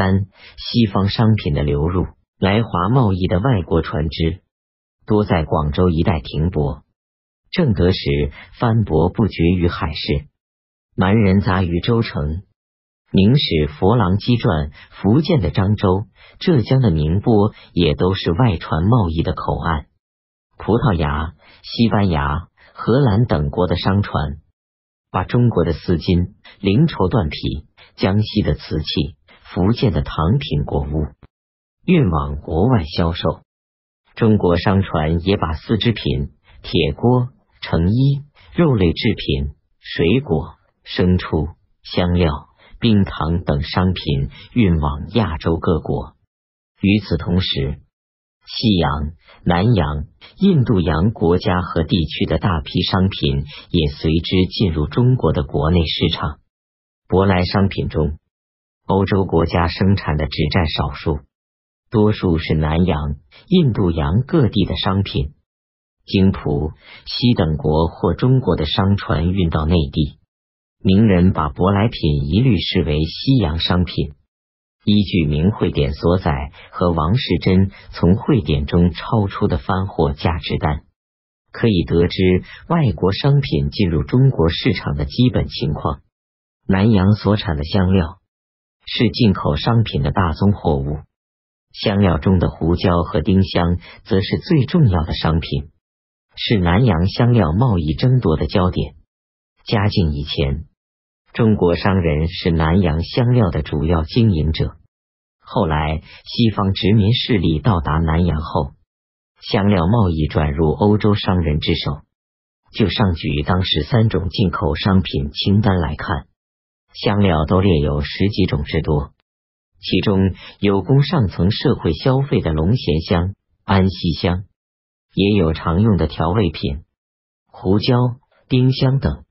三、西方商品的流入，来华贸易的外国船只多在广州一带停泊。正德时，帆舶不绝于海市，蛮人杂于州城。明史佛郎机传，福建的漳州、浙江的宁波也都是外船贸易的口岸。葡萄牙、西班牙、荷兰等国的商船，把中国的丝巾、绫绸缎匹、江西的瓷器、福建的糖品果物运往国外销售。中国商船也把丝织品、铁锅、成衣、肉类制品、水果、牲畜、香料。冰糖等商品运往亚洲各国。与此同时，西洋、南洋、印度洋国家和地区的大批商品也随之进入中国的国内市场。舶来商品中，欧洲国家生产的只占少数，多数是南洋、印度洋各地的商品，经葡、西等国或中国的商船运到内地。名人把舶来品一律视为西洋商品。依据明会典所载和王世贞从会典中抄出的番货价值单，可以得知外国商品进入中国市场的基本情况。南洋所产的香料是进口商品的大宗货物，香料中的胡椒和丁香则是最重要的商品，是南洋香料贸易争夺的焦点。嘉靖以前。中国商人是南洋香料的主要经营者。后来，西方殖民势力到达南洋后，香料贸易转入欧洲商人之手。就上举当时三种进口商品清单来看，香料都列有十几种之多，其中有供上层社会消费的龙涎香、安息香，也有常用的调味品，胡椒、丁香等。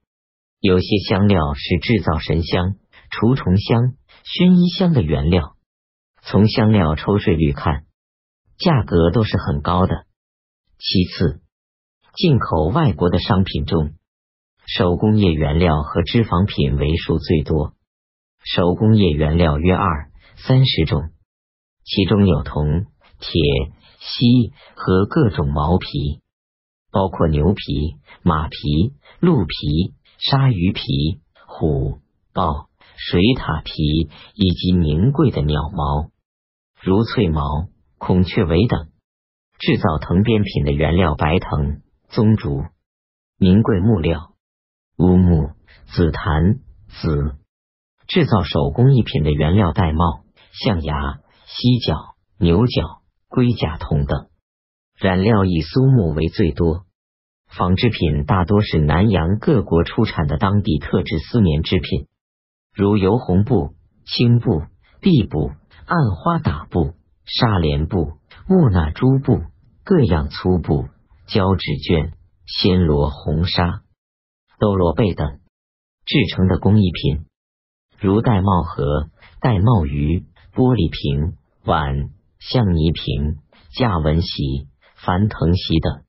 有些香料是制造神香、除虫香、薰衣香的原料。从香料抽税率看，价格都是很高的。其次，进口外国的商品中，手工业原料和脂肪品为数最多。手工业原料约二三十种，其中有铜、铁、锡和各种毛皮，包括牛皮、马皮、鹿皮。鲨鱼皮、虎豹、水獭皮以及名贵的鸟毛，如翠毛、孔雀尾等，制造藤编品的原料白藤、棕竹，名贵木料乌木、紫檀、紫，制造手工艺品的原料玳瑁、象牙、犀角、牛角、龟甲铜等，染料以苏木为最多。纺织品大多是南洋各国出产的当地特制丝棉织品，如油红布、青布、地布、暗花打布、纱帘布、木纳珠布、各样粗布、胶纸绢、暹罗红纱、斗罗贝等制成的工艺品，如玳瑁盒、玳瑁鱼、玻璃瓶、碗、象泥瓶、架纹席、翻藤席等。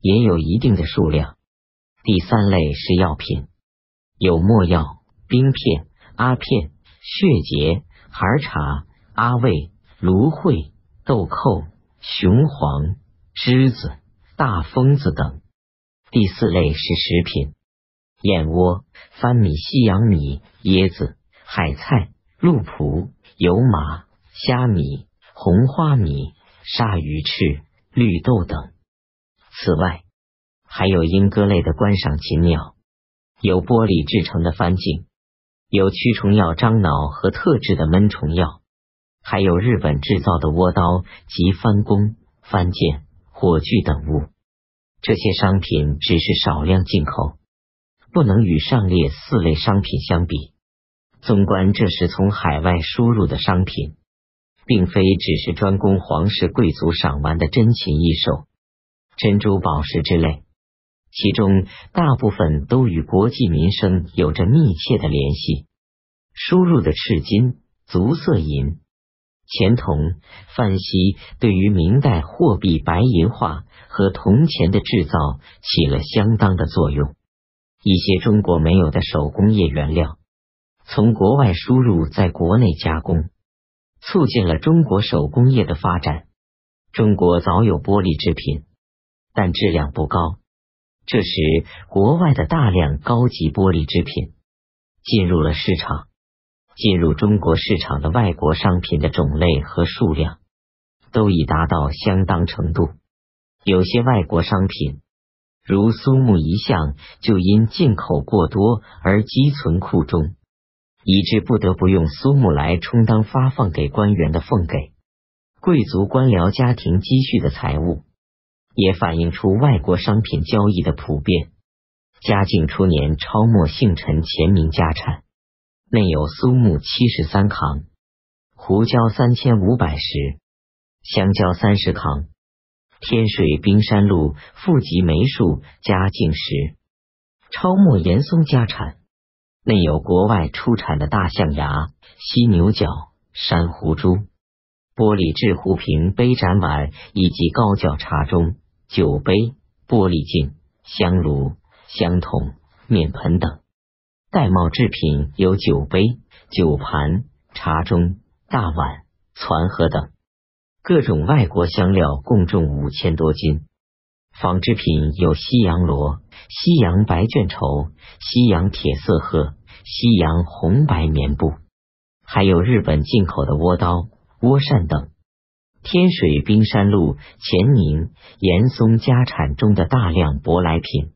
也有一定的数量。第三类是药品，有墨药、冰片、阿片、血结、孩茶、阿魏、芦荟、豆蔻、雄黄、栀子、大蜂子等。第四类是食品，燕窝、番米、西洋米、椰子、海菜、鹿脯、油麻、虾米、红花米、鲨鱼翅、绿豆等。此外，还有莺歌类的观赏禽鸟，有玻璃制成的幡镜，有驱虫药樟脑和特制的闷虫药，还有日本制造的倭刀及翻弓、翻剑、火炬等物。这些商品只是少量进口，不能与上列四类商品相比。纵观这是从海外输入的商品，并非只是专供皇室贵族赏玩的珍禽异兽。珍珠宝石之类，其中大部分都与国计民生有着密切的联系。输入的赤金、足色银、钱铜、范锡，对于明代货币白银化和铜钱的制造起了相当的作用。一些中国没有的手工业原料，从国外输入，在国内加工，促进了中国手工业的发展。中国早有玻璃制品，但质量不高。这时，国外的大量高级玻璃制品进入了市场。进入中国市场的外国商品的种类和数量都已达到相当程度。有些外国商品，如苏木一项，就因进口过多而积存库中，以致不得不用苏木来充当发放给官员的俸给、贵族官僚家庭积蓄的财物。也反映出外国商品交易的普遍。嘉靖初年，超没姓陈前名家产，内有苏木七十三扛，胡椒三千五百石，香蕉三十扛。天水冰山路富集梅树嘉靖时，超没严嵩家产，内有国外出产的大象牙、犀牛角、珊瑚珠、玻璃制壶瓶、杯盏碗以及高脚茶盅。酒杯、玻璃镜、香炉、香筒、面盆等玳瑁制品有酒杯、酒盘、茶盅、大碗、攒盒等。各种外国香料共重五千多斤。纺织品有西洋罗、西洋白绢绸、西洋铁色褐、西洋红白棉布，还有日本进口的倭刀、倭扇等。天水冰山路钱宁、严嵩家产中的大量舶来品，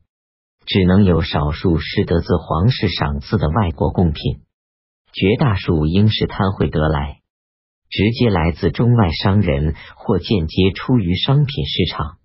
只能有少数是得自皇室赏赐的外国贡品，绝大数应是贪贿得来，直接来自中外商人或间接出于商品市场。